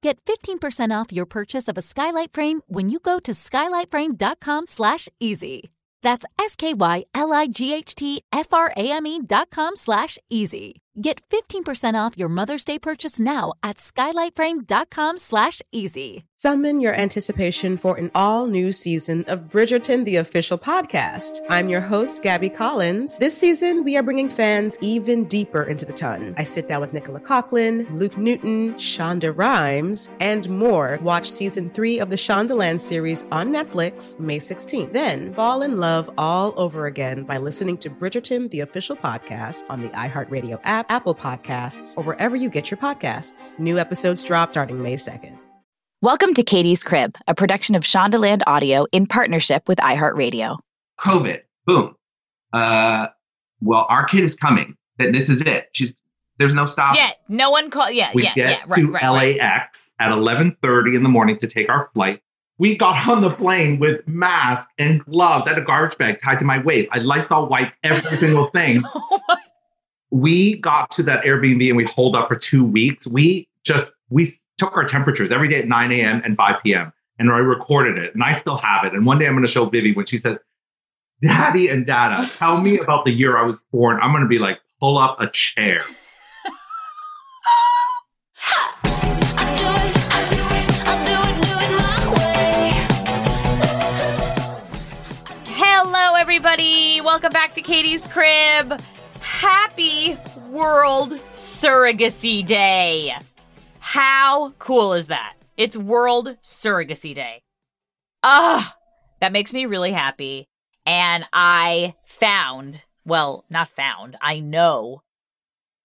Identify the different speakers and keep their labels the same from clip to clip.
Speaker 1: Get 15% off your purchase of a skylight frame when you go to skylightframe.com slash easy. That's S-K-Y-L-I-G-H-T-F-R-A-M-E dot com slash easy. Get 15% off your Mother's Day purchase now at skylightframe.com slash easy.
Speaker 2: Summon your anticipation for an all new season of Bridgerton, the official podcast. I'm your host, Gabby Collins. This season, we are bringing fans even deeper into the ton. I sit down with Nicola Coughlan, Luke Newton, Shonda Rhimes, and more. Watch season three of the Shondaland series on Netflix May 16th. Then fall in love all over again by listening to Bridgerton, the official podcast on the iHeartRadio app, Apple Podcasts, or wherever you get your podcasts. New episodes drop starting May 2nd.
Speaker 3: Welcome to Katie's Crib, a production of Shondaland Audio in partnership with iHeartRadio.
Speaker 4: COVID, boom. Uh, well, our kid is coming. That this is it. She's there's no stop.
Speaker 5: Yeah, no one called. Yeah,
Speaker 4: we
Speaker 5: yeah,
Speaker 4: get
Speaker 5: yeah. Right,
Speaker 4: to
Speaker 5: right, right.
Speaker 4: LAX at 11:30 in the morning to take our flight. We got on the plane with mask and gloves. I had a garbage bag tied to my waist. I Lysol wiped every single thing.
Speaker 5: Oh my-
Speaker 4: we got to that Airbnb and we holed up for two weeks. We just we took our temperatures every day at 9 a.m. and 5 p.m. and I recorded it and I still have it. And one day I'm going to show Vivi when she says, "Daddy and Dada, tell me about the year I was born." I'm going to be like, "Pull up a chair."
Speaker 5: Hello, everybody. Welcome back to Katie's Crib. Happy World Surrogacy Day. How cool is that? It's World Surrogacy Day. Ah, that makes me really happy. And I found, well, not found, I know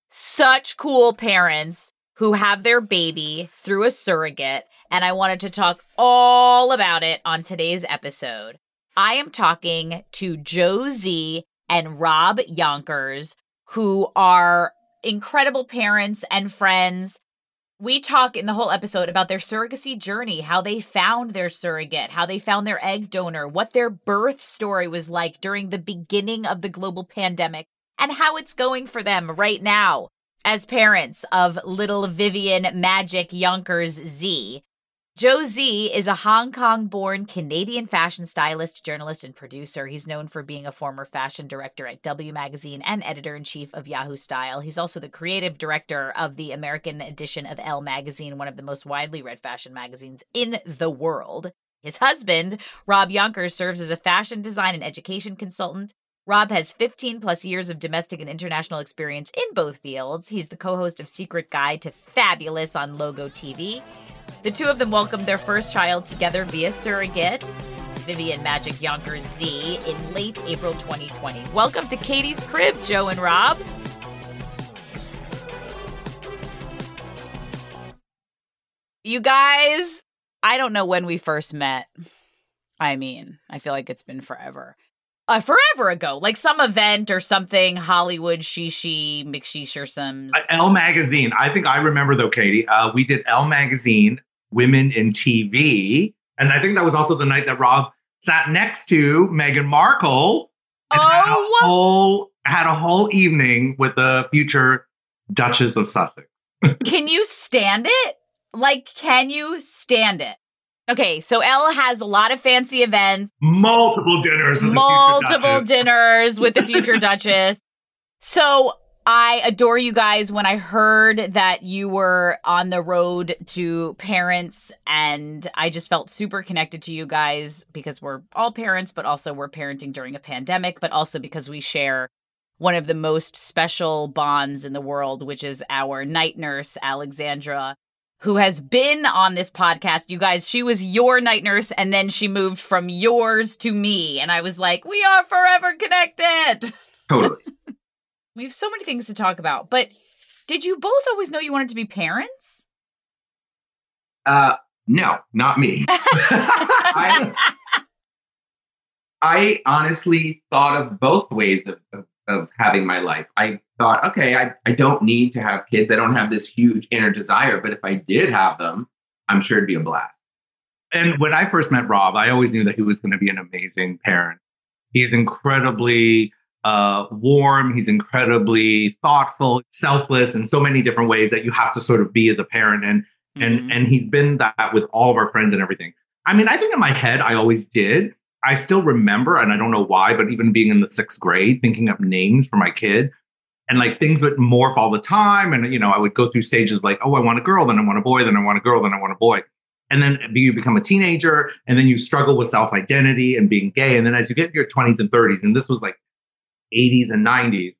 Speaker 5: such cool parents who have their baby through a surrogate. And I wanted to talk all about it on today's episode. I am talking to Joe Zee and Rob Younkers, who are incredible parents and friends. We talk in the whole episode about their surrogacy journey, how they found their surrogate, how they found their egg donor, what their birth story was like during the beginning of the global pandemic, and how it's going for them right now as parents of little Vivian Magic Younkers Zee. Joe Zee is a Hong Kong born Canadian fashion stylist, journalist, and producer. He's known for being a former fashion director at W Magazine and editor in chief of Yahoo Style. He's also the creative director of the American edition of Elle Magazine, one of the most widely read fashion magazines in the world. His husband, Rob Younkers, serves as a fashion design and education consultant. Rob has 15 plus years of domestic and international experience in both fields. He's the co host of Secret Guide to Fabulous on Logo TV. The two of them welcomed their first child together via surrogate, Vivian Magic Younkers Zee, in late April 2020. Welcome to Katie's Crib, Joe and Rob. You guys, I don't know when we first met. I mean, I feel like it's been forever. Uh, forever ago, like some event or something, Hollywood, Shishi, McSheesh or some.
Speaker 4: Uh, Elle Magazine. I think I remember though, Katie. Uh, we did Elle Magazine, Women in TV, and I think that was also the night that Rob sat next to Meghan Markle. and had a
Speaker 5: Oh!
Speaker 4: whole had a whole evening with the future Duchess of Sussex.
Speaker 5: Can you stand it? Like, can you stand it? Okay, so Elle has a lot of fancy events,
Speaker 4: Multiple dinners. With the future
Speaker 5: multiple dinners with the future Duchess. So I adore you guys. When I heard that you were on the road to parents, and I just felt super connected to you guys because we're all parents, but also we're parenting during a pandemic, but also because we share one of the most special bonds in the world, which is our night nurse, Alexandra, who has been on this podcast. You guys, she was your night nurse and then she moved from yours to me. And I was like, we are forever connected.
Speaker 6: Totally.
Speaker 5: we have so many things to talk about. But did you both always know you wanted to be parents?
Speaker 6: Uh, no, not me. I, I honestly thought of both ways of, of, of having my life. I thought, okay, I, I don't need to have kids. I don't have this huge inner desire, but if I did have them, I'm sure it'd be a blast.
Speaker 4: And when I first met Rob, I always knew that he was going to be an amazing parent. He's incredibly uh, warm. He's incredibly thoughtful, selfless in so many different ways that you have to sort of be as a parent. And mm-hmm. and and he's been that with all of our friends and everything. I mean, I think in my head I always did. I still remember, and I don't know why, but even being in the sixth grade, thinking up names for my kid, and like things would morph all the time. And you know, I would go through stages like, oh, I want a girl, then I want a boy, then I want a girl, then I want a boy. And then you become a teenager, and then you struggle with self identity and being gay. And then as you get into your 20s and 30s, and this was like 80s and 90s,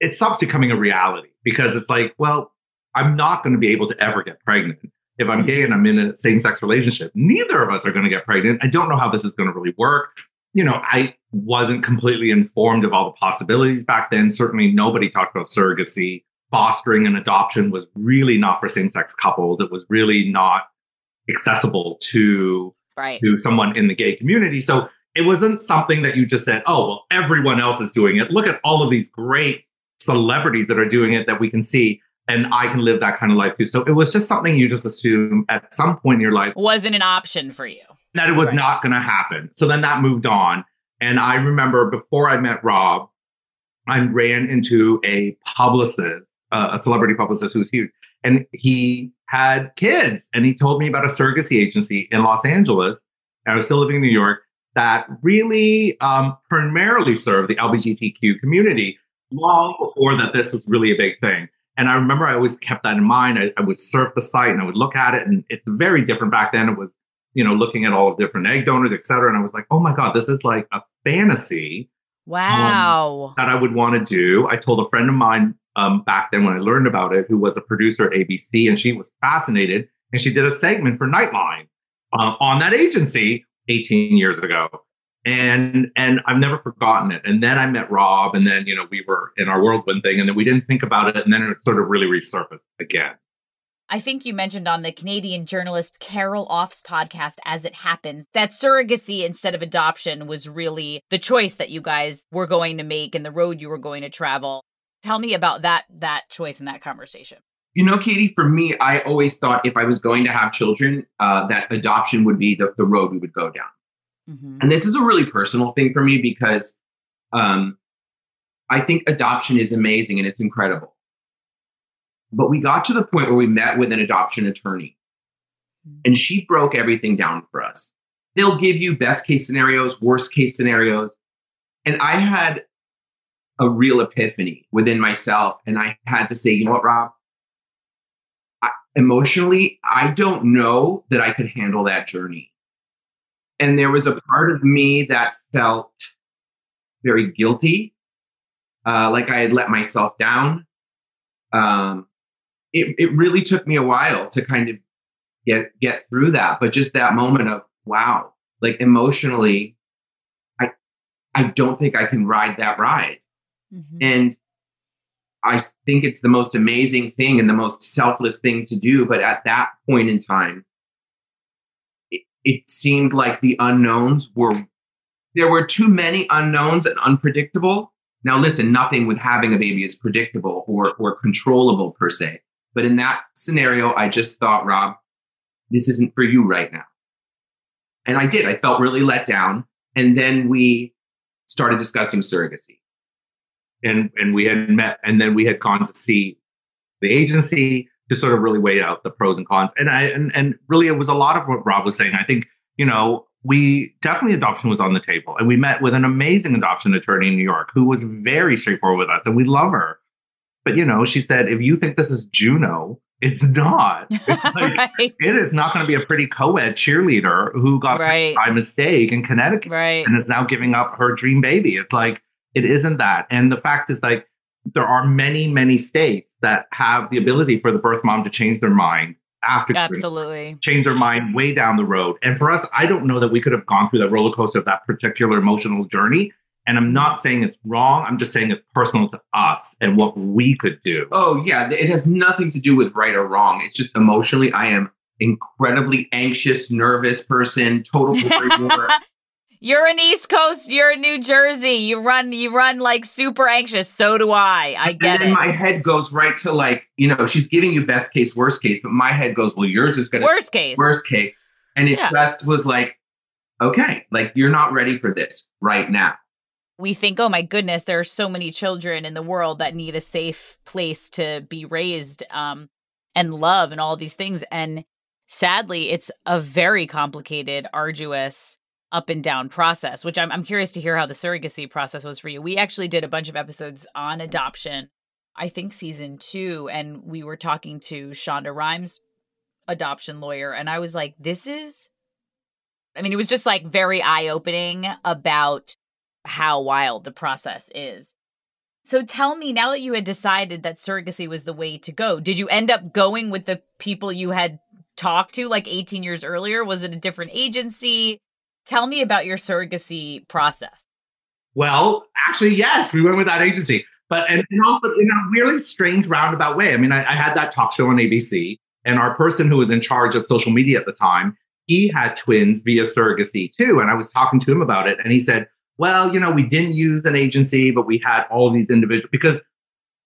Speaker 4: it stops becoming a reality because it's like, well, I'm not going to be able to ever get pregnant. If I'm gay and I'm in a same sex relationship, neither of us are going to get pregnant. I don't know how this is going to really work. You know, I wasn't completely informed of all the possibilities back then. Certainly, nobody talked about surrogacy. Fostering and adoption was really not for same sex couples. It was really not accessible to,
Speaker 5: right.
Speaker 4: to someone in the gay community. So it wasn't something that you just said, oh, well, everyone else is doing it. Look at all of these great celebrities that are doing it that we can see. And I can live that kind of life too. So it was just something you just assume at some point in your life
Speaker 5: wasn't an option for you.
Speaker 4: That it was right. not going to happen. So then that moved on. And I remember before I met Rob, I ran into a publicist, uh, a celebrity publicist who was huge. And he had kids. And he told me about a surrogacy agency in Los Angeles. And I was still living in New York that really um, primarily serve the LGBTQ community long before that this was really a big thing. And I remember I always kept that in mind. I, I, would surf the site and I would look at it, and it's very different back then. It was, you know, looking at all of different egg donors, et cetera. And I was like, oh my God, this is like a fantasy.
Speaker 5: Um, wow.
Speaker 4: Um, that I would want to do. I told a friend of mine um, back then when I learned about it, who was a producer at ABC, and she was fascinated. And she did a segment for Nightline uh, on that agency 18 years ago. And and I've never forgotten it. And then I met Rob, and then you know we were in our whirlwind thing, and then we didn't think about it, and then it sort of really resurfaced again.
Speaker 5: I think you mentioned on the Canadian journalist Carol Off's podcast, As It Happens, that surrogacy instead of adoption was really the choice that you guys were going to make and the road you were going to travel. Tell me about that that choice and that conversation.
Speaker 6: You know, Katie, for me, I always thought if I was going to have children, uh, that adoption would be the, the road we would go down. Mm-hmm. And this is a really personal thing for me because um, I think adoption is amazing and it's incredible. But we got to the point where we met with an adoption attorney mm-hmm. and she broke everything down for us. They'll give you best case scenarios, worst case scenarios. And I had a real epiphany within myself. And I had to say, you know what, Rob? Emotionally, I don't know that I could handle that journey. And there was a part of me that felt very guilty, uh, like I had let myself down. Um, it, it really took me a while to kind of get get through that. But just that moment of wow, like emotionally, I I don't think I can ride that ride. Mm-hmm. And I think it's the most amazing thing and the most selfless thing to do. But at that point in time, it, it seemed like the unknowns were there were too many unknowns and unpredictable. Now, listen, nothing with having a baby is predictable or, or controllable per se. But in that scenario, I just thought, Rob, this isn't for you right now. And I did. I felt really let down. And then we started discussing surrogacy. And, and we had met, and then we had gone to see the agency to sort of really weigh out the pros and cons. And I and, and really it was a lot of what Rob was saying. I think, you know, we definitely adoption was on the table. And we met with an amazing adoption attorney in New York who was very straightforward with us and we love her. But you know, she said, if you think this is Juno, it's not. It's like, right. It is not going to be a pretty co-ed cheerleader who got right. by mistake in Connecticut
Speaker 5: right.
Speaker 4: and is now giving up her dream baby. It's like it isn't that. And the fact is, like, there are many, many states that have the ability for the birth mom to change their mind after
Speaker 5: absolutely
Speaker 4: change their mind way down the road. And for us, I don't know that we could have gone through that roller coaster of that particular emotional journey. And I'm not saying it's wrong. I'm just saying it's personal to us and what we could do.
Speaker 6: Oh yeah, it has nothing to do with right or wrong. It's just emotionally, I am incredibly anxious, nervous person, total worry
Speaker 5: You're in East Coast. You're in New Jersey. You run. You run like super anxious. So do I. I get it.
Speaker 6: and
Speaker 5: it.
Speaker 6: My head goes right to like you know she's giving you best case, worst case, but my head goes well. Yours is gonna
Speaker 5: worst case,
Speaker 6: worst case, and it yeah. just was like okay, like you're not ready for this right now.
Speaker 5: We think, oh my goodness, there are so many children in the world that need a safe place to be raised um, and love and all these things. And sadly, it's a very complicated, arduous up and down process, which I'm, I'm curious to hear how the surrogacy process was for you. We actually did a bunch of episodes on adoption, I think season two, and we were talking to Shonda Rhimes, adoption lawyer, and I was like, this is, I mean, it was just like very eye opening about how wild the process is. So tell me, now that you had decided that surrogacy was the way to go, did you end up going with the people you had talked to like 18 years earlier? Was it a different agency? Tell me about your surrogacy process.
Speaker 4: Well, actually, yes, we went with that agency, but and, and also in a really strange roundabout way. I mean, I, I had that talk show on ABC, and our person who was in charge of social media at the time, he had twins via surrogacy too. And I was talking to him about it, and he said, "Well, you know, we didn't use an agency, but we had all these individuals because."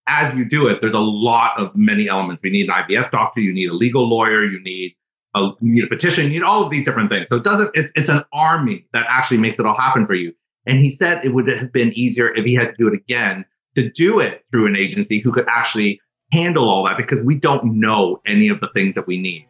Speaker 4: As you do it, there's a lot of many elements. We need an IVF doctor, you need a legal lawyer, you need you need a petition, you need all of these different things. So it doesn't, it's, it's an army that actually makes it all happen for you. And he said it would have been easier if he had to do it again to do it through an agency who could actually handle all that because we don't know any of the things that we need.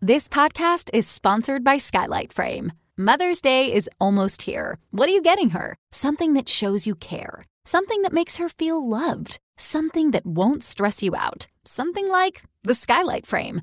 Speaker 1: This podcast is sponsored by Skylight Frame. Mother's Day is almost here. What are you getting her? Something that shows you care. Something that makes her feel loved. Something that won't stress you out. Something like the Skylight Frame.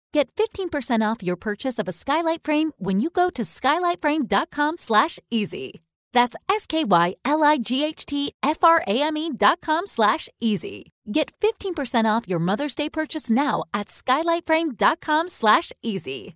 Speaker 1: Get 15% off your purchase of a skylight frame when you go to skylightframe.com slash easy. That's S-K-Y-L-I-G-H-T-F-R-A-M-E dot com slash easy. Get 15% off your Mother's Day purchase now at skylightframe.com slash easy.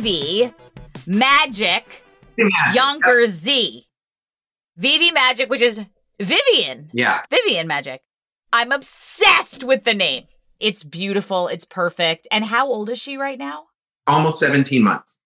Speaker 5: Vivi Magic Younger Zee. Vivi Magic, which is Vivian.
Speaker 6: Yeah.
Speaker 5: Vivian Magic. I'm obsessed with the name. It's beautiful. It's perfect. And how old is she right now?
Speaker 6: Almost 17 months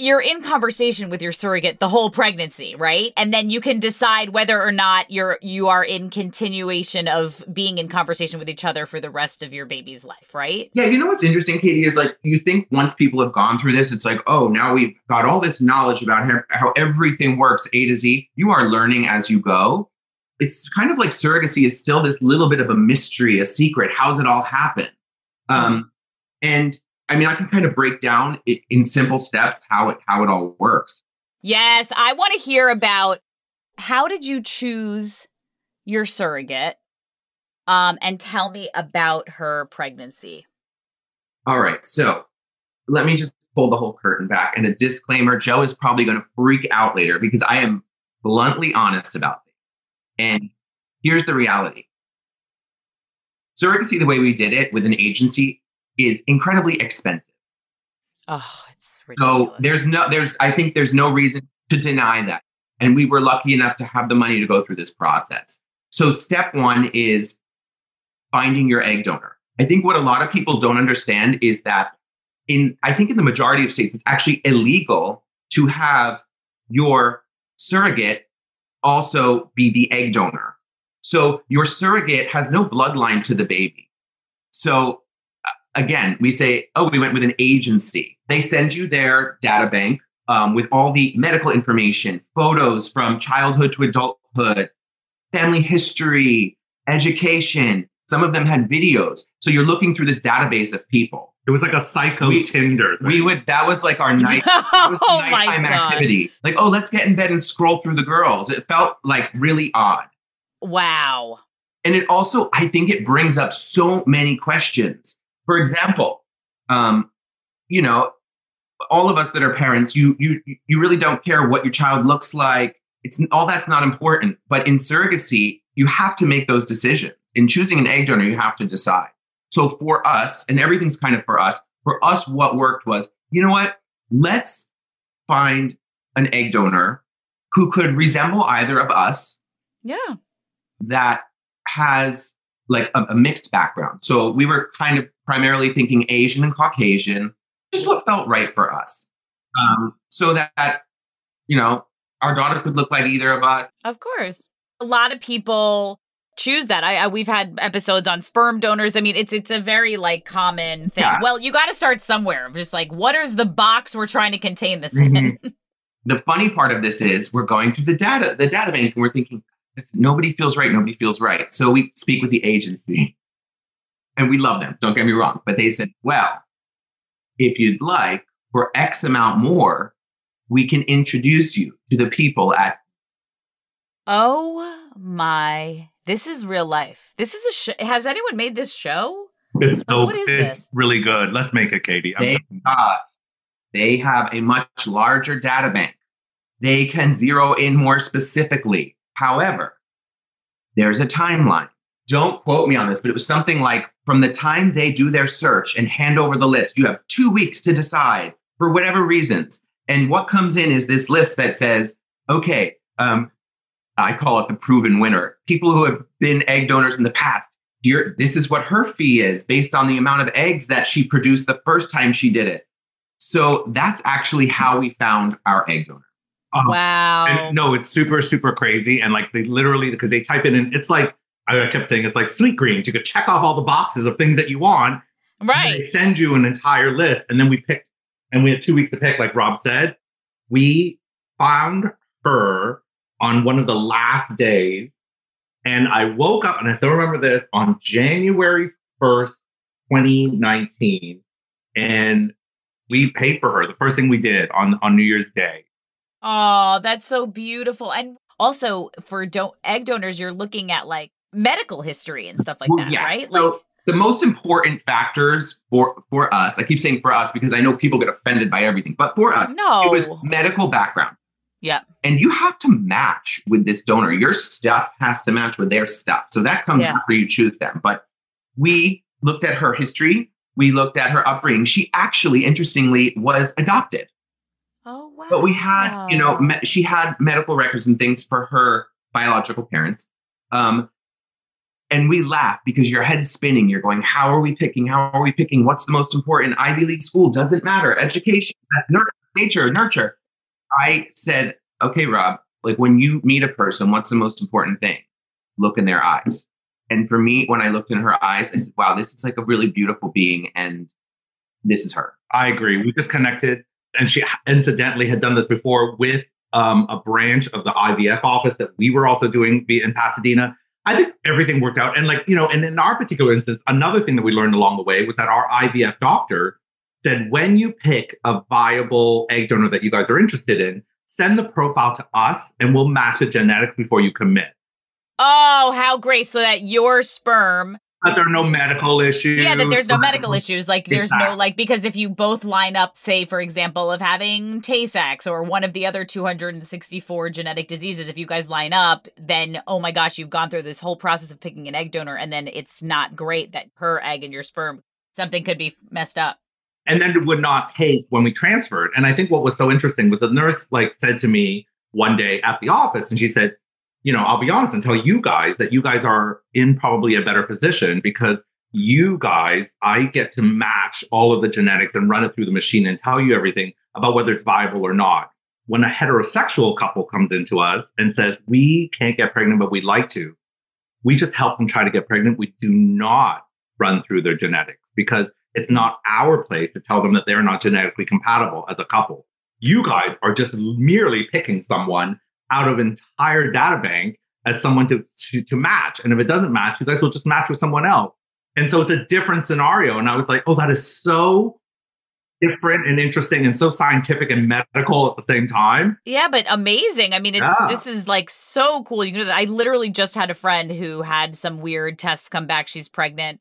Speaker 5: you're in conversation with your surrogate the whole pregnancy, right? And then you can decide whether or not you're you are in continuation of being in conversation with each other for the rest of your baby's life, right?
Speaker 6: Yeah, you know what's interesting, Katie, is like you think once people have gone through this, it's like, oh, now we've got all this knowledge about how, everything works A to Z. You are learning as you go. It's kind of like surrogacy is still this little bit of a mystery, a secret. How's it all happen? Um, and I mean, I can kind of break down it in simple steps how it how it all works.
Speaker 5: Yes, I want to hear about how did you choose your surrogate? Um, and tell me about her pregnancy.
Speaker 6: All right, so let me just pull the whole curtain back. And a disclaimer: Joe is probably going to freak out later because I am bluntly honest about this. And here's the reality: surrogacy, the way we did it with an agency, is incredibly expensive.
Speaker 5: Oh, it's ridiculous.
Speaker 6: So there's no, there's, I think there's no reason to deny that. And we were lucky enough to have the money to go through this process. So step one is finding your egg donor. I think what a lot of people don't understand is that in, I think in the majority of states, it's actually illegal to have your surrogate also be the egg donor. So your surrogate has no bloodline to the baby. So again, we say, oh, we went with an agency. They send you their data bank um, with all the medical information, photos from childhood to adulthood, family history, education. Some of them had videos. So you're looking through this database of people.
Speaker 4: It was like a psycho
Speaker 6: We-
Speaker 4: Tinder. thing.
Speaker 6: We would that was like our night that
Speaker 5: oh
Speaker 6: nighttime activity. Like, oh, let's get in bed and scroll through the girls. It felt like really odd.
Speaker 5: Wow.
Speaker 6: and it also i think it brings up so many questions for example um, you know all of us that are parents you you you really don't care what your child looks like. It's all that's not important. But in surrogacy you have to make those decisions. In choosing an egg donor you have to decide. So for us and everything's kind of for us for us what worked was you know what? Let's find an egg donor who could resemble either of us
Speaker 5: Yeah.
Speaker 6: that has like a, a mixed background. So we were kind of primarily thinking Asian and Caucasian, just what felt right for us. Um, so that, you know, our daughter could look like either of us.
Speaker 5: Of course. A lot of people choose that. I, I we've had episodes on sperm donors. I mean, it's it's a very like common thing.
Speaker 6: Yeah.
Speaker 5: Well, you got to start somewhere. Just like what is the box we're trying to contain this
Speaker 6: Mhm.
Speaker 5: in?
Speaker 6: The funny part of this is we're going through the data, the data bank, and we're thinking, nobody feels right, nobody feels right. So we speak with the agency. And we love them, don't get me wrong. But they said, well, if you'd like, for X amount more, we can introduce you to the people at
Speaker 5: oh my! This is real life. This is a show. Has anyone made this show?
Speaker 4: It's so
Speaker 5: What is
Speaker 4: it's
Speaker 5: this?
Speaker 4: really good. Let's make it, Katie. I'm-
Speaker 6: they have, they have a much larger data bank. They can zero in more specifically. However, there's a timeline. Don't quote me on this, but it was something like from the time they do their search and hand over the list, you have two weeks to decide for whatever reasons. And what comes in is this list that says, okay, um, I call it the proven winner. People who have been egg donors in the past. This is what her fee is based on the amount of eggs that she produced the first time she did it. So that's actually how we found our egg donor.
Speaker 4: Um,
Speaker 5: Wow.
Speaker 4: And no, it's super, super crazy. And like they literally, because they type it in, it's like, I kept saying, it's like Sweetgreens. You could check off all the boxes of things that you want. and
Speaker 5: right.
Speaker 4: They send you an entire list. And then we picked, and we had two weeks to pick, like Rob said. We found her on one of the last days. And I woke up, and I still remember this on January 1st, 2019. And we paid for her. The first thing we did on, on New Year's Day.
Speaker 5: Oh, that's so beautiful. And also for do- egg donors, you're looking at like medical history and stuff like
Speaker 6: Well,
Speaker 5: that,
Speaker 6: yeah,
Speaker 5: right?
Speaker 6: So
Speaker 5: like,
Speaker 6: the most important factors for for us, I keep saying for us because I know people get offended by everything, but for us,
Speaker 5: no.
Speaker 6: it was medical background.
Speaker 5: Yeah.
Speaker 6: And you have to match with this donor. Your stuff has to match with their stuff. So that comes
Speaker 5: Yeah.
Speaker 6: after you choose them. But we looked at her history. We looked at her upbringing. She actually, interestingly, was adopted.
Speaker 5: oh wow.
Speaker 6: But we had, you know, me- she had medical records and things for her biological parents. Um, and we laugh because your head's spinning. You're going, how are we picking? How are we picking? What's the most important? Ivy League school doesn't matter. Education, nature, nurture. I said, okay, Rob, like when you meet a person, what's the most important thing? Look in their eyes. And for me, when I looked in her eyes, I said, wow, this is like a really beautiful being. And this is her.
Speaker 4: I agree. We just connected, and she incidentally had done this before with um, a branch of the IVF office that we were also doing in Pasadena. I think everything worked out. And like, you know, and in our particular instance, another thing that we learned along the way was that our IVF doctor said, when you pick a viable egg donor that you guys are interested in, send the profile to us and we'll match the genetics before you commit.
Speaker 5: Oh, how great. So that your sperm
Speaker 4: that there are no medical issues.
Speaker 5: Yeah, that there's no medical issues. Like there's exactly. no like because if you both line up, say for example, of having Tay Sachs or one of the other 264 genetic diseases, if you guys line up, then oh my gosh, you've gone through this whole process of picking an egg donor, and then it's not great that her egg and your sperm something could be messed up.
Speaker 4: And then it would not take when we transferred. And I think what was so interesting was the nurse like said to me one day at the office, and she said, you know, I'll be honest and tell you guys that you guys are in probably a better position because you guys, I get to match all of the genetics and run it through the machine and tell you everything about whether it's viable or not. When a heterosexual couple comes into us and says, we can't get pregnant, but we'd like to, we just help them try to get pregnant. We do not run through their genetics because it's not our place to tell them that they're not genetically compatible as a couple. You guys are just merely picking someone out of entire data bank as someone to, to, to match. And if it doesn't match, you guys will just match with someone else. And so it's a different scenario. And I was like, oh, that is so different and interesting and so scientific and medical at the same time.
Speaker 5: Yeah, but amazing. I mean, it's yeah. this is like so cool. You know, I literally just had a friend who had some weird tests come back. She's pregnant.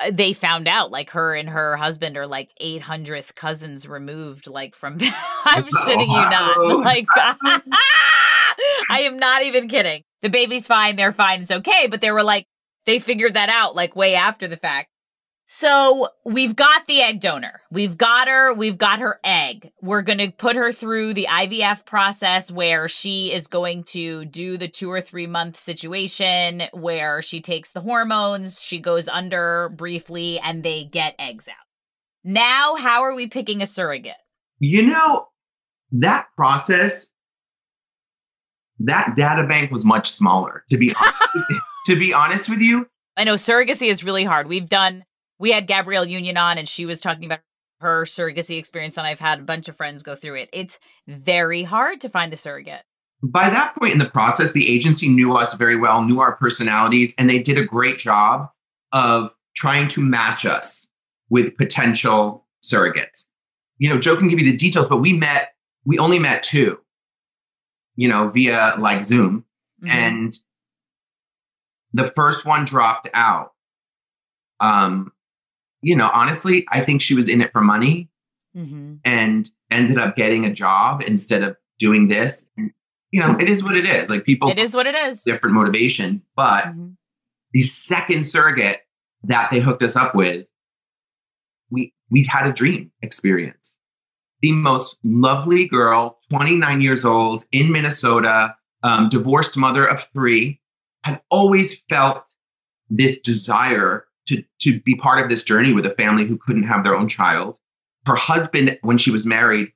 Speaker 5: Uh, they found out like her and her husband are like 800th cousins removed like from I'm shitting you not. Like I am not even kidding. The baby's fine. They're fine. It's okay. But they were like, they figured that out like way after the fact. So we've got the egg donor. We've got her. We've got her egg. We're going to put her through the IVF process where she is going to do the two or three month situation where she takes the hormones, she goes under briefly, and they get eggs out. Now, how are we picking a surrogate?
Speaker 6: You know, that process that data bank was much smaller. To be to be honest with you,
Speaker 5: I know surrogacy is really hard. We've done. We had Gabrielle Union on, and she was talking about her surrogacy experience, and I've had a bunch of friends go through it. It's very hard to find a surrogate.
Speaker 6: By that point in the process, the agency knew us very well, knew our personalities, and they did a great job of trying to match us with potential surrogates. You know, Joe can give you the details, but we met, we only met two you know, via like Zoom. Mm-hmm. And the first one dropped out. Um, you know, honestly, I think she was in it for money mm-hmm. and ended up getting a job instead of doing this. You know, it is what it is. Like people,
Speaker 5: it is what it is.
Speaker 6: Different motivation, but mm-hmm. the second surrogate that they hooked us up with, we we had a dream experience the most lovely girl, 29 years old in Minnesota, um, divorced mother of three, had always felt this desire to, to be part of this journey with a family who couldn't have their own child. Her husband, when she was married,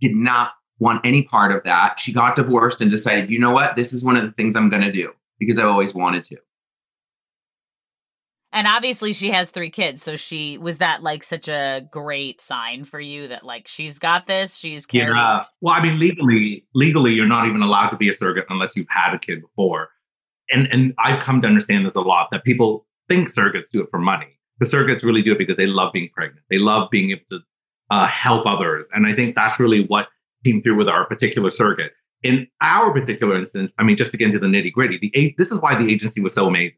Speaker 6: did not want any part of that. She got divorced and decided, you know what? This is one of the things I'm going to do because I've always wanted to.
Speaker 5: And obviously she has three kids, so she was that like such a great sign for you that like she's got this, she's carried. Yeah.
Speaker 4: Well, I mean legally legally you're not even allowed to be a surrogate unless you've had a kid before. And and I've come to understand this a lot that people think surrogates do it for money. The surrogates really do it because they love being pregnant. They love being able to uh, help others. And I think that's really what came through with our particular surrogate. In our particular instance, I mean, just to get into the nitty gritty, the this is why the agency was so amazing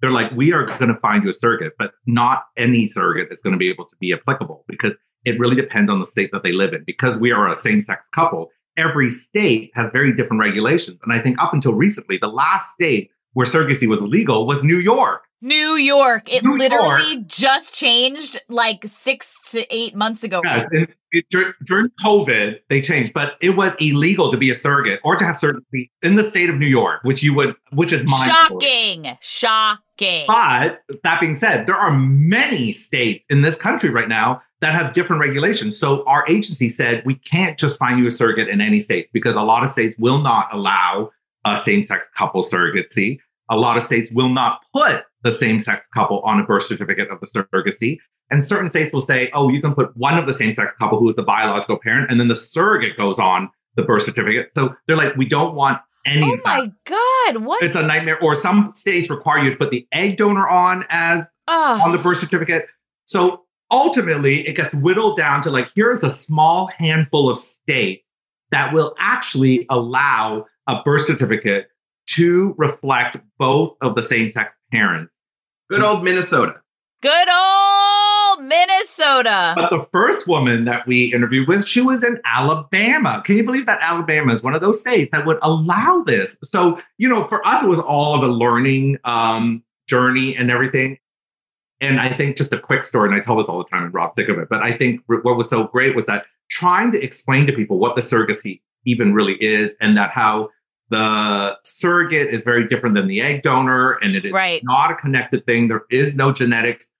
Speaker 4: they're like, we are going to find you a surrogate, but not any surrogate is going to be able to be applicable because it really depends on the state that they live in. Because we are a same sex couple, every state has very different regulations. And I think up until recently, the last state where surrogacy was legal was New York.
Speaker 5: New York. It New literally York. just changed like six to eight months ago.
Speaker 4: Yes, and it, during COVID, they changed, but it was illegal to be a surrogate or to have surrogacy in the state of New York, which you would, which is my
Speaker 5: shocking, shocking.
Speaker 4: But that being said, there are many states in this country right now that have different regulations. So our agency said we can't just find you a surrogate in any state because a lot of states will not allow a same-sex couple surrogacy. A lot of states will not put the same sex couple on a birth certificate of the surrogacy. And certain states will say, oh, you can put one of the same sex couple who is the biological parent, and then the surrogate goes on the birth certificate. So they're like, we don't want any.
Speaker 5: Oh my God. What?
Speaker 4: It's a nightmare. Or some states require you to put the egg donor on as on the birth certificate. So ultimately it gets whittled down to like here's a small handful of states that will actually allow a birth certificate to reflect both of the same sex parents.
Speaker 6: Good old Minnesota.
Speaker 5: Good old Minnesota.
Speaker 4: But the first woman that we interviewed with, she was in Alabama. Can you believe that Alabama is one of those states that would allow this? So, you know, for us, it was all of a learning um, journey and everything. And I think just a quick story, and I tell this all the time, and Rob's sick of it. But I think what was so great was that trying to explain to people what the surrogacy even really is, and that how the surrogate is very different than the egg donor, and it is
Speaker 5: right.
Speaker 4: not a connected thing. There is no genetics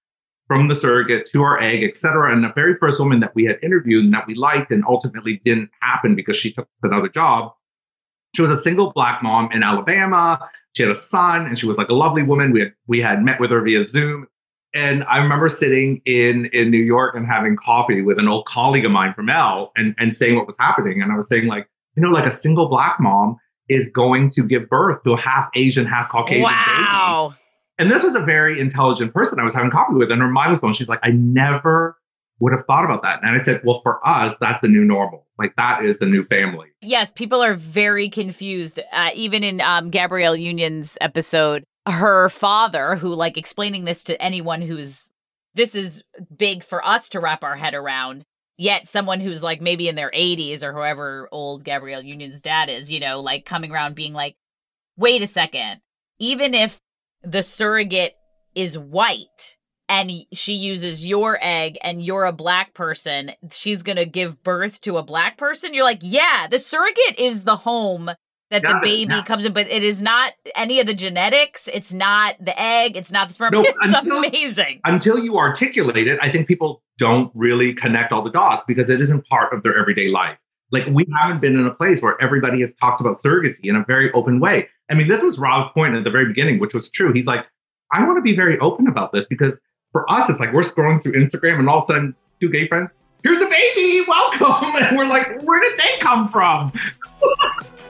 Speaker 4: from the surrogate to our egg, et cetera. And the very first woman that we had interviewed and that we liked and ultimately didn't happen because she took another job. She was a single black mom in Alabama. She had a son and she was like a lovely woman. We had we had met with her via Zoom. And I remember sitting in in New York and having coffee with an old colleague of mine from Elle and, and saying what was happening. And I was saying, like, you know, like a single black mom is going to give birth to a half Asian, half Caucasian.
Speaker 5: Wow.
Speaker 4: Baby. And this was a very intelligent person I was having coffee with, and her mind was blown. She's like, I never would have thought about that. And I said, well, for us, that's the new normal. Like that is the new family.
Speaker 5: Yes, people are very confused. Uh, even in um, Gabrielle Union's episode, her father, who like explaining this to anyone who's this is big for us to wrap our head around. Yet someone who's like maybe in their 80s or whoever old Gabrielle Union's dad is, you know, like coming around being like, wait a second, even if the surrogate is white and she uses your egg and you're a black person, she's going to give birth to a black person. You're like, yeah, the surrogate is the home that the baby it, comes in, but it is not any of the genetics. It's not the egg. It's not the sperm. No, it's until, amazing.
Speaker 4: Until you articulate it, I think people don't really connect all the dots because it isn't part of their everyday life. Like we haven't been in a place where everybody has talked about surrogacy in a very open way. I mean, this was Rob's point at the very beginning, which was true. He's like, I want to be very open about this because for us, it's like we're scrolling through Instagram and all of a sudden, two gay friends, here's a baby, welcome. And we're like, where did they come from?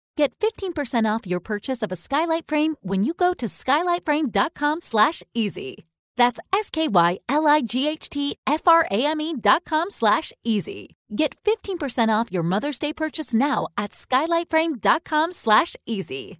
Speaker 1: Get 15% off your purchase of a skylight frame when you go to skylightframe.com slash easy. That's S-K-Y-L-I-G-H-T-F-R-A-M-E dot com slash easy. Get 15% off your Mother's Day purchase now at skylightframe.com slash easy.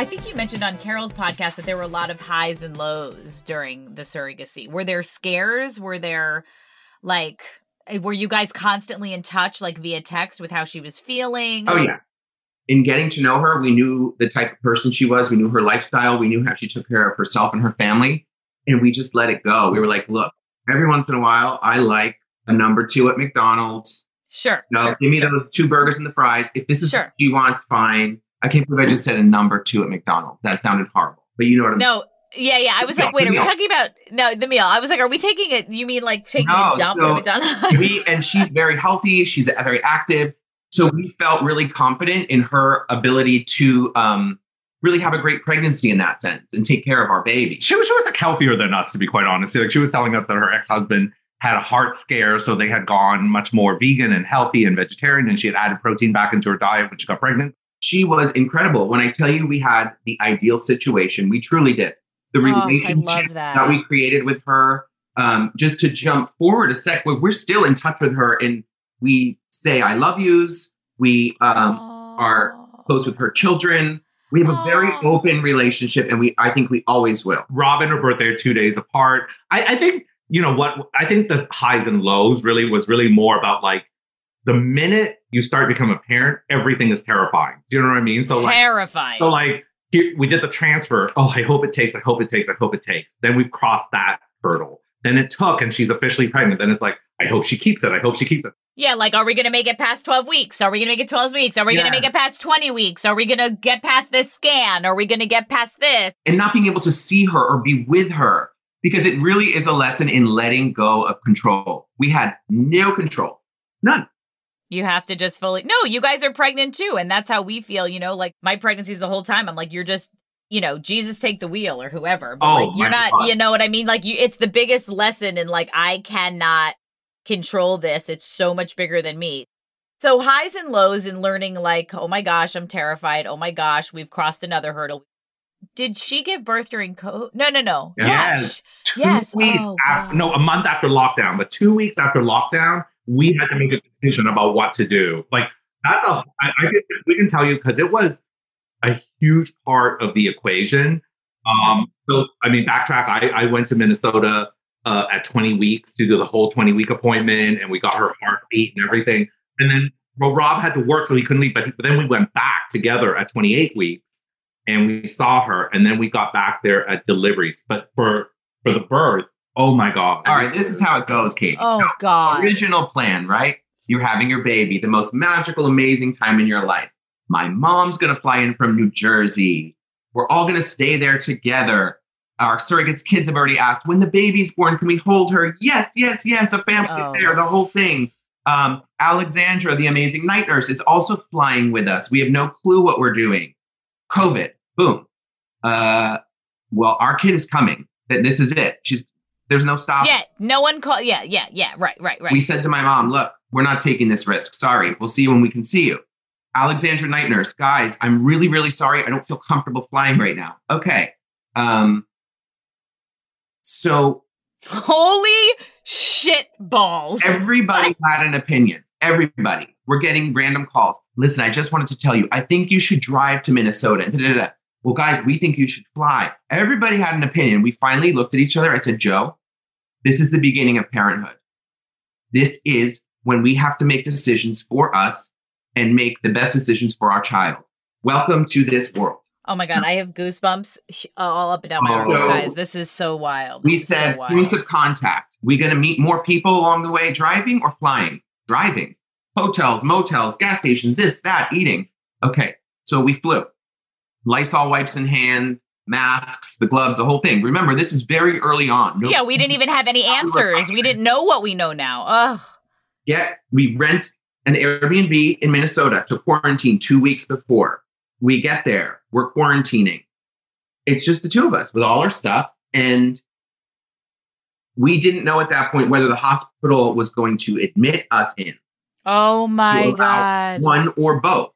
Speaker 5: I think you mentioned on Carol's podcast that there were a lot of highs and lows during the surrogacy. Were there scares? Were there like eh, were you guys constantly in touch like via text with how she was feeling?
Speaker 6: Oh yeah. In getting to know her, we knew the type of person she was, we knew her lifestyle, we knew how she took care of herself and her family and we just let it go. We were like, look, every once in a while, I like a number two at McDonald's
Speaker 5: Sure.
Speaker 6: No,
Speaker 5: sure,
Speaker 6: give me
Speaker 5: sure.
Speaker 6: those two burgers and the fries. If this is
Speaker 5: Sure.
Speaker 6: what she wants, fine. I can't believe I just said a number two at McDonald's. That sounded horrible. But you know what I'm
Speaker 5: No. Yeah, yeah. I was
Speaker 6: The
Speaker 5: like, wait, are we
Speaker 6: meal.
Speaker 5: talking about no the meal? I was like, are we taking it? You mean like taking
Speaker 6: No,
Speaker 5: a dump
Speaker 6: so
Speaker 5: at McDonald's?
Speaker 6: we and she's very healthy she's very active so we felt really confident in her ability to um, really have a great pregnancy in that sense and take care of our baby
Speaker 4: She was, she was like healthier than us, to be quite honest. Like she was telling us that her ex husband had a heart scare, so they had gone much more vegan and healthy and vegetarian, and she had added protein back into her diet when she got pregnant.
Speaker 6: She was incredible. When i tell you we had the ideal situation we truly did. The
Speaker 5: Oh,
Speaker 6: relationship
Speaker 5: love that.
Speaker 6: that we created with her um, just to jump forward a sec we're we're still in touch with her and we say i love yous. We um, are close with her children. We have a very open relationship and we i think we always will.
Speaker 4: Rob and her birthday are two days apart. I, I think, you know what, I think the highs and lows really was really more about like the minute you start to become a parent, everything is terrifying. Do you know what I mean? So like
Speaker 5: terrifying.
Speaker 4: So like we did the transfer. Oh, I hope it takes. I hope it takes. I hope it takes. Then we've crossed that hurdle. Then it took, and she's officially pregnant. Then it's like, I hope she keeps it. I hope she keeps it.
Speaker 5: yeah, like, are we gonna make it past twelve weeks? Are we gonna make it twelve weeks? Are we gonna make it past twenty weeks? Are we gonna get past this scan? Are we gonna get past this?
Speaker 6: and not being able to see her or be with her because it really is a lesson in letting go of control we had no control none
Speaker 5: You have to just fully. No, you guys are pregnant too, and that's how we feel. You know, like my pregnancies the whole time. I'm like, you're just, you know, Jesus take the wheel or whoever. But
Speaker 6: Oh,
Speaker 5: like, you're not.
Speaker 6: God.
Speaker 5: You know what I mean? Like, you. It's the biggest lesson in like I cannot control this. It's so much bigger than me. So highs and lows in learning. Like, oh my gosh, I'm terrified. Oh my gosh, we've crossed another hurdle. Did she give birth during COVID? No, no, no. Yeah.
Speaker 4: Yes. Two
Speaker 5: Yes.
Speaker 4: weeks
Speaker 5: Oh,
Speaker 4: after, no, a month after lockdown, but two weeks after lockdown, we had to make a decision about what to do. Like that's a, I, I can, we can tell you because it was a huge part of the equation. Um, so I mean, backtrack. I, I went to Minnesota uh, at 20 weeks to do the whole 20 week appointment, and we got her heartbeat and everything. And then, well, Rob had to work, so he couldn't leave. But, but then we went back together at 28 weeks, and we saw her, and then we got back there at deliveries. But for for the birth, oh my god!
Speaker 6: all right this is how it goes kate
Speaker 5: Oh
Speaker 6: So,
Speaker 5: God.
Speaker 6: original plan right? You're having your baby the most magical amazing time in your life. My mom's going to fly in from new jersey. We're all going to stay there together. Our surrogates kids have already asked when the baby's born can we hold her? Yes yes yes a family
Speaker 5: Oh.
Speaker 6: there the whole thing. Um, alexandra the amazing night nurse is also flying with us. We have no clue what we're doing. Covid boom. Uh, well our kid is coming. Th- this is it. She's there's no stop
Speaker 5: Yeah. No one called. Yeah. Yeah. Yeah. Right. Right. Right.
Speaker 6: we said to my mom, look, we're not taking this risk. Sorry. We'll see you when we can see you. Alexandra Night Nurse, guys, I'm really, really sorry. I don't feel comfortable flying right now. Okay. Um, so
Speaker 5: Holy shit balls.
Speaker 6: everybody had an opinion. Everybody. We're getting random calls. Listen, I just wanted to tell you, I think you should drive to Minnesota. Da, da, da. Well, guys, we think you should fly. Everybody had an opinion. We finally looked at each other. I said, Joe, this is the beginning of parenthood. This is when we have to make decisions for us and make the best decisions for our child. Welcome to this world.
Speaker 5: Oh my god, I have goosebumps all up and down my
Speaker 6: So-
Speaker 5: guys. This is so wild.
Speaker 6: We
Speaker 5: This so
Speaker 6: said
Speaker 5: wild.
Speaker 6: points of contact. We're going to meet more people along the way, driving or flying? Driving. Hotels, motels, gas stations, this, that, eating. Okay, so we flew. Lysol wipes in hand, masks, the gloves, the whole thing. Remember, this is very early on. No-
Speaker 5: yeah, we didn't even have any answers. We didn't know what we know now. Ugh.
Speaker 6: get we rent an Airbnb in Minnesota to quarantine two weeks before. We get there, we're quarantining. It's just the two of us with all our stuff. And we didn't know at that point whether the hospital was going to admit us in
Speaker 5: Oh my god.
Speaker 6: one or both.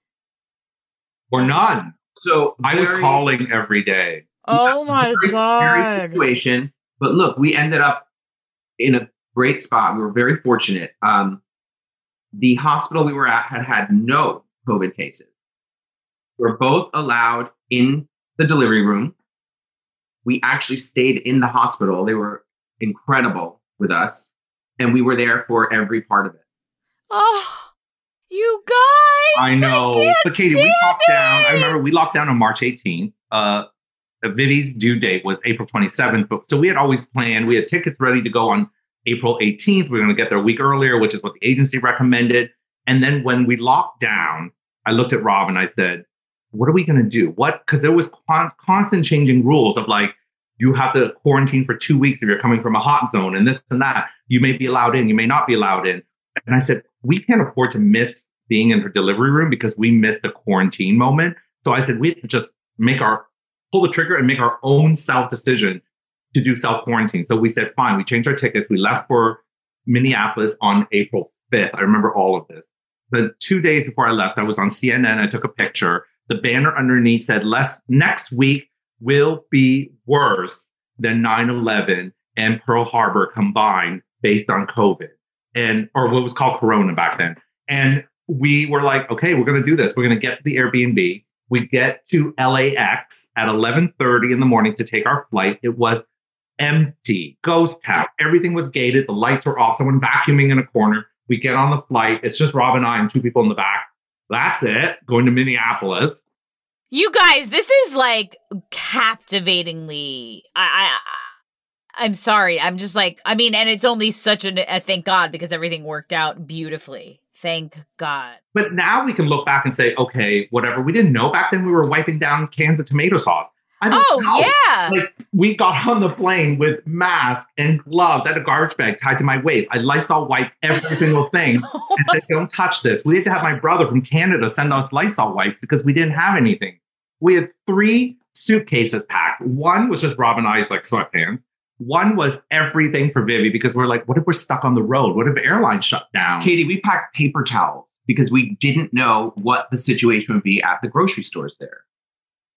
Speaker 4: or none.
Speaker 6: So
Speaker 4: I was calling every day.
Speaker 5: Oh my
Speaker 6: very
Speaker 5: god.
Speaker 6: situation. But look, we ended up in a great spot. We were very fortunate. Um, the hospital we were at had had no COVID cases. We're both allowed in the delivery room. We actually stayed in the hospital. They were incredible with us, and we were there for every part of it.
Speaker 5: Oh, you guys.
Speaker 4: I know.
Speaker 5: can't
Speaker 4: but Katie, we locked down. I remember we locked down on March 18th. Uh, Vivi's due date was April 27th. But so we had always planned, we had tickets ready to go on April 18th. We were going to get there a week earlier, which is what the agency recommended. And then when we locked down, I looked at Rob and I said, what are we going to do? What? Because there was con- constant changing rules of like, you have to quarantine for two weeks if you're coming from a hot zone and this and that. You may be allowed in, you may not be allowed in. And I said, we can't afford to miss being in her delivery room because we missed the quarantine moment. So I said, we just make our pull the trigger and make our own self decision to do self quarantine. So we said, fine, we changed our tickets. We left for Minneapolis on April 5th. I remember all of this. The two days before I left, I was on CNN. I took a picture. The banner underneath said, Less, next week will be worse than 9 11 and Pearl Harbor combined based on COVID and, or what was called Corona back then. And we were like, okay, we're going to do this. We're going to get to the Airbnb. We get to LAX at 11:30 in the morning to take our flight. It was empty, ghost town. Everything was gated. The lights were off. Someone vacuuming in a corner. We get on the flight. It's just Rob and I and two people in the back. That's it. Going to Minneapolis.
Speaker 5: You guys, this is like captivatingly. I, I I'm sorry. I'm just like, I mean, and it's only such a, a thank God because everything worked out beautifully. Thank God.
Speaker 4: But now we can look back and say, okay, whatever. We didn't know back then we were wiping down cans of tomato sauce.
Speaker 5: oh, know. yeah.
Speaker 4: Like we got on the plane with mask and gloves. I had a garbage bag tied to my waist. I Lysol wiped every single thing oh and said, don't touch this. We had to have my brother from Canada send us Lysol wipes because we didn't have anything. We had three suitcases packed. One was just Rob and I's like sweatpants. One was everything for Vivi because we're like, what if we're stuck on the road? What if airlines shut down?
Speaker 6: Katie, we packed paper towels because we didn't know what the situation would be at the grocery stores there.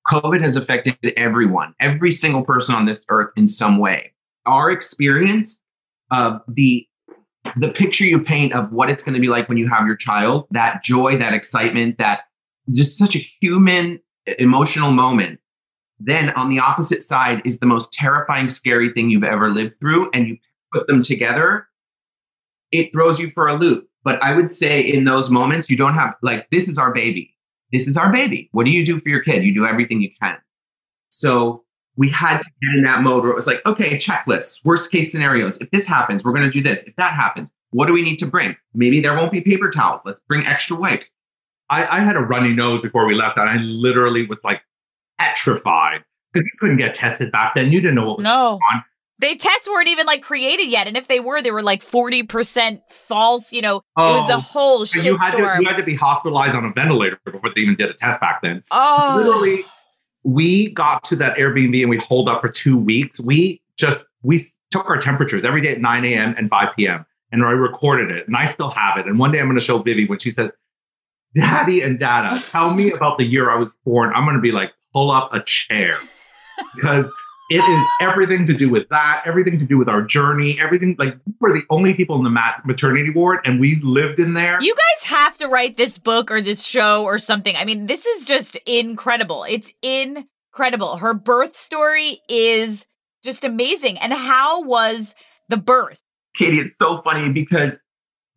Speaker 6: COVID has affected everyone, every single person on this earth in some way. Our experience of the the picture you paint of what it's going to be like when you have your child, that joy, that excitement, that just such a human emotional moment then on the opposite side is the most terrifying, scary thing you've ever lived through, and you put them together, it throws you for a loop. But I would say in those moments, you don't have like, this is our baby. This is our baby. What do you do for your kid? You do everything you can. So we had to get in that mode where it was like, okay, checklists, worst case scenarios. If this happens, we're going to do this. If that happens, what do we need to bring? Maybe there won't be paper towels. Let's bring extra wipes.
Speaker 4: I, I had a runny nose before we left, and I literally was like petrified because you couldn't get tested back then. You didn't know what was
Speaker 5: no.
Speaker 4: going on.
Speaker 5: They tests weren't even like created yet, and if they were, they were like forty percent false. You know, oh, it was a oh, whole shitstorm.
Speaker 4: You, had to, you had to be hospitalized on a ventilator before they even did a test back then.
Speaker 5: Oh,
Speaker 4: literally, we got to that Airbnb and we holed up for two weeks. We just we took our temperatures every day at nine a.m. and five p.m. and I recorded it, and I still have it. And one day I'm going to show Vivi when she says, "Daddy and Dada, tell me about the year I was born." I'm going to be like, pull up a chair because it is everything to do with that, everything to do with our journey, everything. Like we're the only people in the mat- maternity ward, and we lived in there.
Speaker 5: You guys have to write this book or this show or something. I mean, this is just incredible. It's incredible. Her birth story is just amazing. And how was the birth?
Speaker 6: Katie, it's so funny because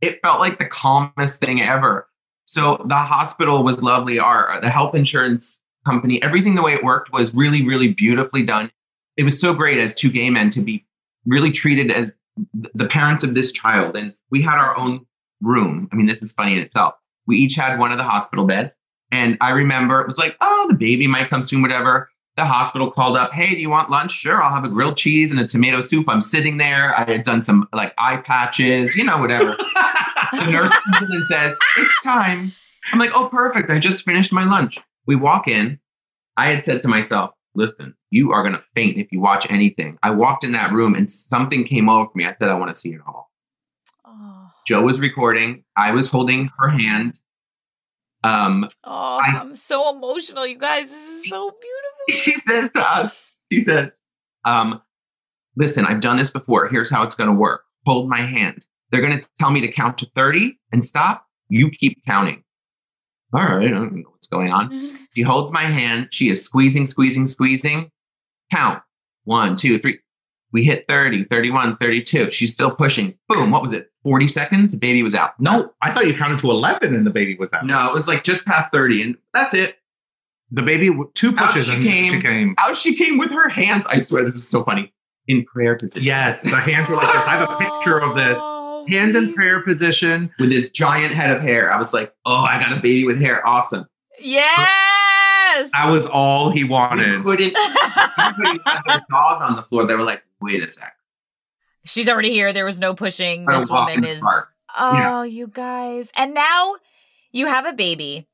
Speaker 6: it felt like the calmest thing ever. So the hospital was lovely. Our the health insurance company. Everything the way it worked was really, really beautifully done. It was so great as two gay men to be really treated as the parents of this child. And we had our own room. I mean, this is funny in itself. We each had one of the hospital beds. And I remember it was like, oh, the baby might come soon, whatever. The hospital called up, hey, do you want lunch? Sure, I'll have a grilled cheese and a tomato soup. I'm sitting there. I had done some like eye patches, you know, whatever. the nurse comes in and says, it's time. I'm like, oh, perfect. I just finished my lunch. We walk in. I had said to myself, listen, you are going to faint if you watch anything. I walked in that room and something came over me. I said, I want to see it all. Oh. Joe was recording. I was holding her hand. Um,
Speaker 5: oh, I, am so emotional, you guys. This is so beautiful.
Speaker 6: She says to us, she says, um, listen, I've done this before. Here's how it's going to work. Hold my hand. They're going to tell me to count to 30 and stop. You keep counting all right, I don't know what's going on. she holds my hand. She is squeezing, squeezing, squeezing. Count one, two, three. We hit 30, 31, 32. She's still pushing. Boom. What was it? 40 seconds? The baby was out.
Speaker 4: No, I thought you counted to 11 and the baby was out.
Speaker 6: No, it was like just past 30 and that's it.
Speaker 4: The baby, two pushes
Speaker 6: out
Speaker 4: she, came, she came.
Speaker 6: Out she came with her hands. I swear, this is so funny. In prayer position.
Speaker 4: Yes, the hands were like this. I have a picture of this Oh, hands in prayer position
Speaker 6: with this giant head of hair. I was like, oh, I got a baby with hair. Awesome.
Speaker 5: Yes.
Speaker 4: That was all he wanted.
Speaker 6: We couldn't, we couldn't have their jaws on the floor. They were like, wait a sec.
Speaker 5: She's already here. There was no pushing. This woman is.
Speaker 6: park.
Speaker 5: Oh,
Speaker 6: Yeah.
Speaker 5: you guys. And now you have a baby.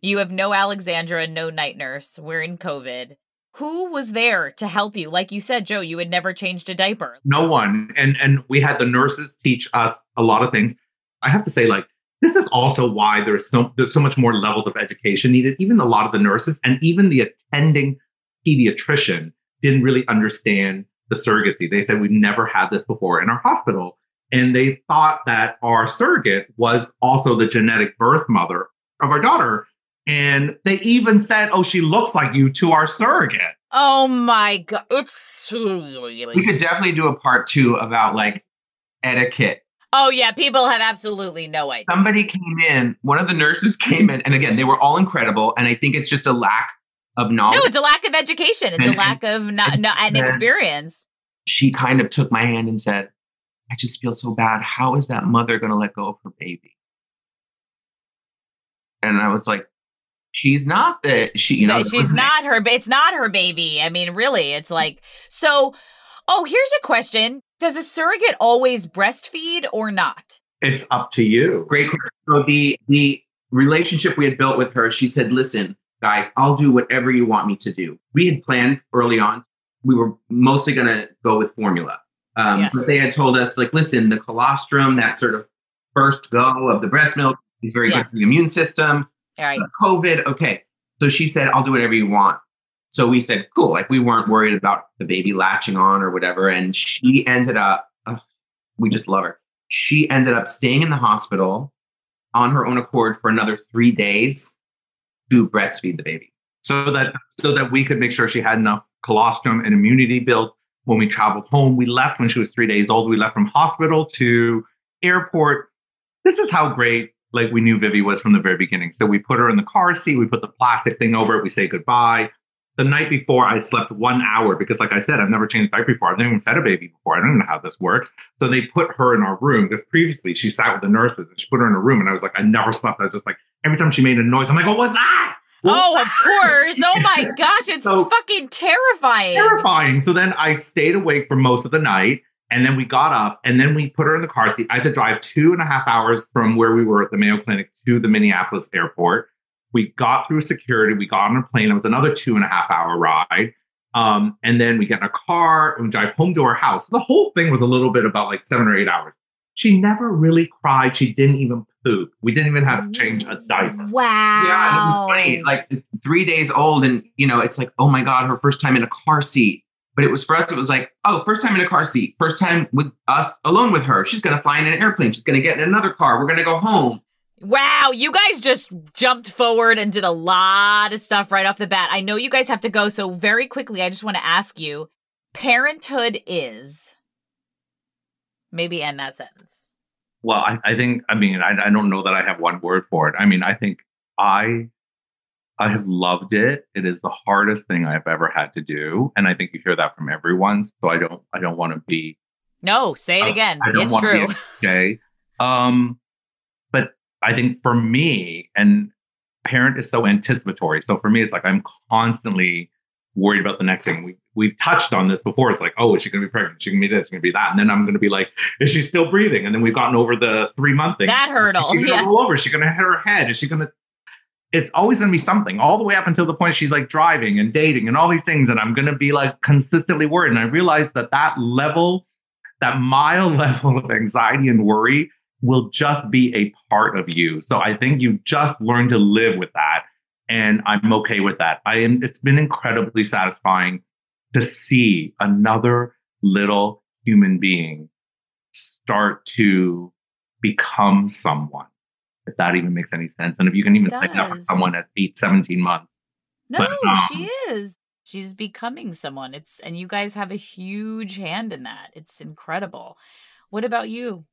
Speaker 5: You have no Alexandra, no night nurse. We're in COVID. Who was there to help you? Like you said, Joe, you had never changed a diaper.
Speaker 4: no one. And and we had the nurses teach us a lot of things. I have to say like this is also why there's so there's so much more levels of education needed. Even a lot of the nurses and even the attending pediatrician didn't really understand the surrogacy. They said we've never had this before in our hospital. And they thought that our surrogate was also the genetic birth mother of our daughter and they even said oh she looks like you to our surrogate
Speaker 5: Oh my god. It's
Speaker 6: We could definitely do a part two about like etiquette.
Speaker 5: Oh yeah, people have absolutely no idea.
Speaker 6: Somebody came in, one of the nurses came in, and again, they were all incredible. And I think it's just a lack of knowledge.
Speaker 5: No, it's a lack of education. It's a
Speaker 6: And-
Speaker 5: lack of not,
Speaker 6: and-
Speaker 5: no, and
Speaker 6: and-
Speaker 5: experience.
Speaker 6: she kind of took my hand and said, I just feel so bad. How is that mother going to let go of her baby? And I was like, she's not the, she, you know,
Speaker 5: No, she's not her. It's not her baby. I mean, really, it's like so. Oh, here's a question: Does a surrogate always breastfeed or not?
Speaker 4: it's up to you
Speaker 6: Great. question. So the, the relationship we had built with her, she said, listen, guys, I'll do whatever you want me to do. We had planned early on, we were mostly going to go with formula. Um,
Speaker 5: Yes.
Speaker 6: But they had told us, like, listen, the colostrum, that sort of first go of the breast milk is very
Speaker 5: Yeah.
Speaker 6: good for the immune system.
Speaker 5: All right.
Speaker 6: COVID, okay. So she said, I'll do whatever you want. So we said, cool. Like we weren't worried about the baby latching on or whatever. And she ended up, ugh, we just love her. She ended up staying in the hospital on her own accord for another three days to breastfeed the baby.
Speaker 4: so that so that we could make sure she had enough colostrum and immunity built when we traveled home. We left when she was three days old. We left from hospital to airport. This is how great like we knew Vivi was from the very beginning. So we put her in the car seat. We put the plastic thing over it. We say goodbye. The night before, I slept one hour because, like I said, I've never changed a diaper before. I've never even fed a baby before. I don't even know how this works. So they put her in our room because previously she sat with the nurses and she put her in a room. And I was like, I never slept. I was just like, every time she made a noise, I'm like, what was that? What oh, was
Speaker 5: Oh, of course. Oh my gosh, it's
Speaker 4: So-
Speaker 5: fucking terrifying.
Speaker 4: terrifying. So then I stayed awake for most of the night. And then we got up and then we put her in the car seat. I had to drive two and a half hours from where we were at the Mayo Clinic to the Minneapolis airport. We got through security. We got on a plane. It was another two and a half hour ride. Um, and then we get in a car and we drive home to our house. The whole thing was a little bit about like seven or eight hours. She never really cried. She didn't even poop. We didn't even have to change a diaper.
Speaker 5: Wow.
Speaker 6: Yeah, and it was funny. Like three days old, and you know, it's like, oh my god, her first time in a car seat. But it was for us. It was like, oh, first time in a car seat, first time with us alone with her. She's gonna fly in an airplane. She's gonna get in another car. We're gonna go home.
Speaker 5: Wow, you guys just jumped forward and did a lot of stuff right off the bat. I know you guys have to go, so very quickly, I just want to ask you parenthood is. Maybe end that sentence.
Speaker 4: Well, I, I think, I mean, I, I don't know that I have one word for it. I mean, I think I, I have loved it. It is the hardest thing I've ever had to do. And I think you hear that from everyone. So I don't, I don't want to be,
Speaker 5: No, say it
Speaker 4: I-
Speaker 5: again.
Speaker 4: I don't
Speaker 5: It's
Speaker 4: want
Speaker 5: true.
Speaker 4: to be okay. Um, but I think for me, and parent is so anticipatory. So for me, it's like I'm constantly worried about the next thing. We we've touched on this before. It's like, oh, is she going to be pregnant? Is she going to be this? Going to be that? And then I'm going to be like, is she still breathing? And then we've gotten over the three month thing.
Speaker 5: That hurdle,
Speaker 4: Is she going
Speaker 5: yeah.
Speaker 4: roll over? Is she going to hit her head? Is she going to? It's always going to be something, all the way up until the point she's like driving and dating and all these things, and I'm going to be like consistently worried. And I realize that that level, that mild level of anxiety and worry, will just be a part of you. So I think you just learn to live with that. And I'm okay with that. I am it's been incredibly satisfying to see another little human being start to become someone. If that even makes any sense. And if you can even
Speaker 5: It
Speaker 4: say that for someone at eight, 17 months.
Speaker 5: No,
Speaker 4: But, um,
Speaker 5: she is. She's becoming someone. It's and you guys have a huge hand in that. It's incredible. What about you?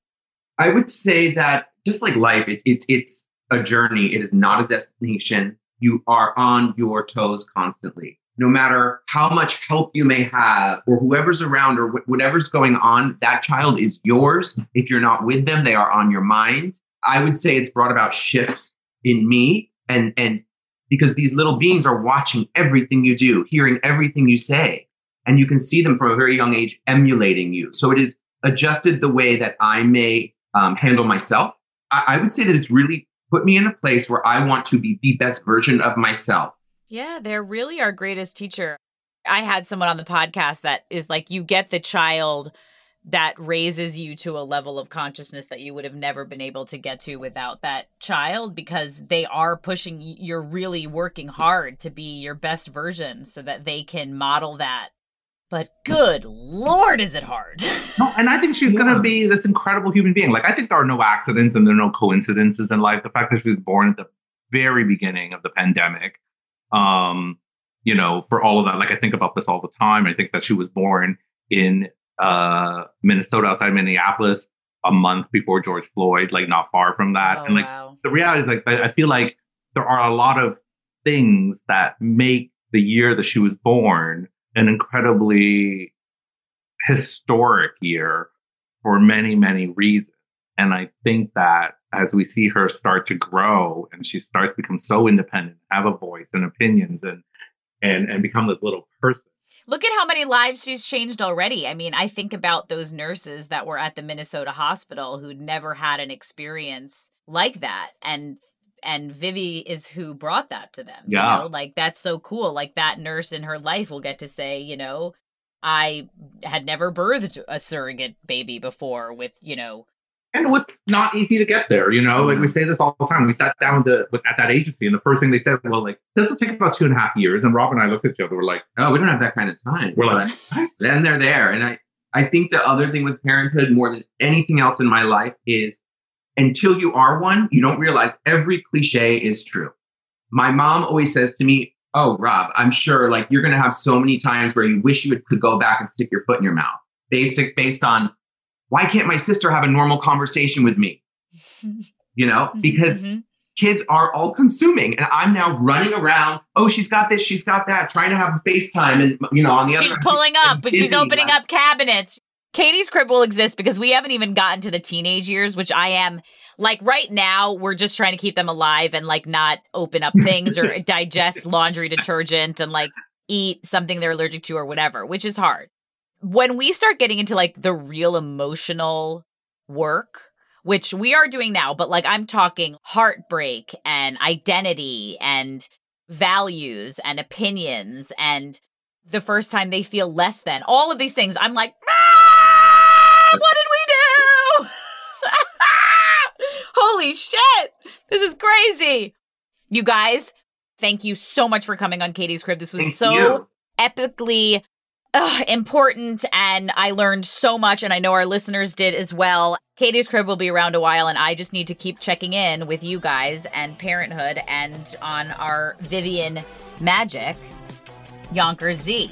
Speaker 6: I would say that just like life, it's it's it's a journey. It is not a destination. You are on your toes constantly. no matter how much help you may have or whoever's around or wh- whatever's going on, that child is yours. If you're not with them, they are on your mind. I would say it's brought about shifts in me and and because these little beings are watching everything you do, hearing everything you say, and you can see them from a very young age emulating you. So it is adjusted the way that I may um, handle myself. I, I would say that it's really put me in a place where I want to be the best version of myself.
Speaker 5: Yeah, they're really our greatest teacher. I had someone on the podcast that is like, you get the child that raises you to a level of consciousness that you would have never been able to get to without that child because they are pushing you're really working hard to be your best version so that they can model that. But good lord is it hard.
Speaker 4: No, and i think she's yeah. going to be this incredible human being. Like i think there are no accidents and there are no coincidences in life. The fact that she was born at the very beginning of the pandemic um you know for all of that like i think about this all the time. I think that she was born in uh, Minnesota, outside Minneapolis, a month before George Floyd, like not far from that.
Speaker 5: Oh,
Speaker 4: and like
Speaker 5: wow.
Speaker 4: the reality is, like I, I feel like there are a lot of things that make the year that she was born an incredibly historic year for many, many reasons. And I think that as we see her start to grow and she starts to become so independent, have a voice and opinions and and and become this little person,
Speaker 5: Look at how many lives she's changed already. I mean, I think about those nurses that were at the Minnesota hospital who'd never had an experience like that. And and Vivi is who brought that to them.
Speaker 4: Yeah.
Speaker 5: You know? Like that's so cool. Like that nurse in her life will get to say, you know, I had never birthed a surrogate baby before with, you know,
Speaker 4: and it was not easy to get there. You know, like we mm-hmm. say this all the time. We sat down to, with, at that agency, and the first thing they said, "Well, like this will take about two and a half years." And Rob and I looked at each other. We're like,
Speaker 6: "Oh, we don't have that kind of time."
Speaker 4: We're like,
Speaker 6: then they're there, and I, I think the other thing with parenthood, more than anything else in my life, is until you are one, you don't realize every cliche is true. My mom always says to me, "Oh, Rob, I'm sure like you're going to have so many times where you wish you could go back and stick your foot in your mouth." Basic, based on why can't my sister have a normal conversation with me? You know, mm-hmm, because mm-hmm. kids are all consuming and I'm now running around. Oh, she's got this, she's got that, trying to have a FaceTime. And, you know, on the
Speaker 5: she's
Speaker 6: other She's
Speaker 5: pulling up, but she's opening up cabinets. Katie's crib will exist because we haven't even gotten to the teenage years, which I am like right now. We're just trying to keep them alive and like not open up things or digest laundry detergent and like eat something they're allergic to or whatever, which is hard when we start getting into like the real emotional work, which we are doing now, but like I'm talking heartbreak and identity and values and opinions and the first time they feel less than all of these things, I'm like, ah, what did we do? Holy shit. This is crazy. You guys, thank you so much for coming on Katie's Crib. This was
Speaker 6: thank
Speaker 5: so
Speaker 6: you.
Speaker 5: epically important and I learned so much and I know our listeners did as well. Katie's Crib will be around a while and I just need to keep checking in with you guys and parenthood and on our Vivian magic, Younkers Zee.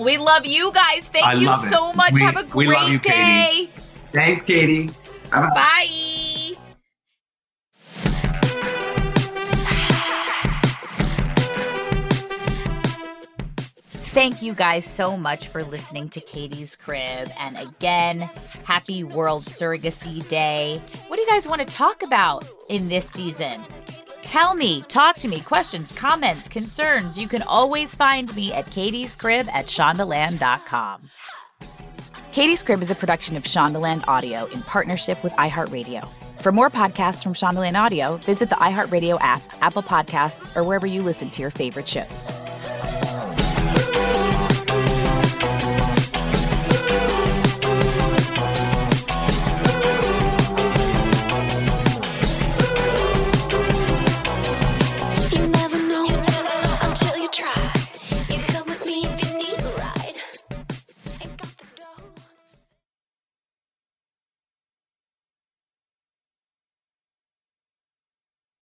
Speaker 5: We love you guys. Thank
Speaker 4: I
Speaker 5: you so much.
Speaker 4: We,
Speaker 5: Have a great
Speaker 4: you,
Speaker 5: day.
Speaker 4: Katie.
Speaker 6: Thanks, Katie.
Speaker 5: Bye. Bye. Thank you guys so much for listening to Katie's Crib. And again, happy World Surrogacy Day. What do you guys want to talk about in this season? Tell me, talk to me, questions, comments, concerns. You can always find me at Katie's Crib at Shondaland.com. Katie's Crib is a production of Shondaland Audio in partnership with iHeartRadio. For more podcasts from Shondaland Audio, visit the iHeartRadio app, Apple Podcasts, or wherever you listen to your favorite shows.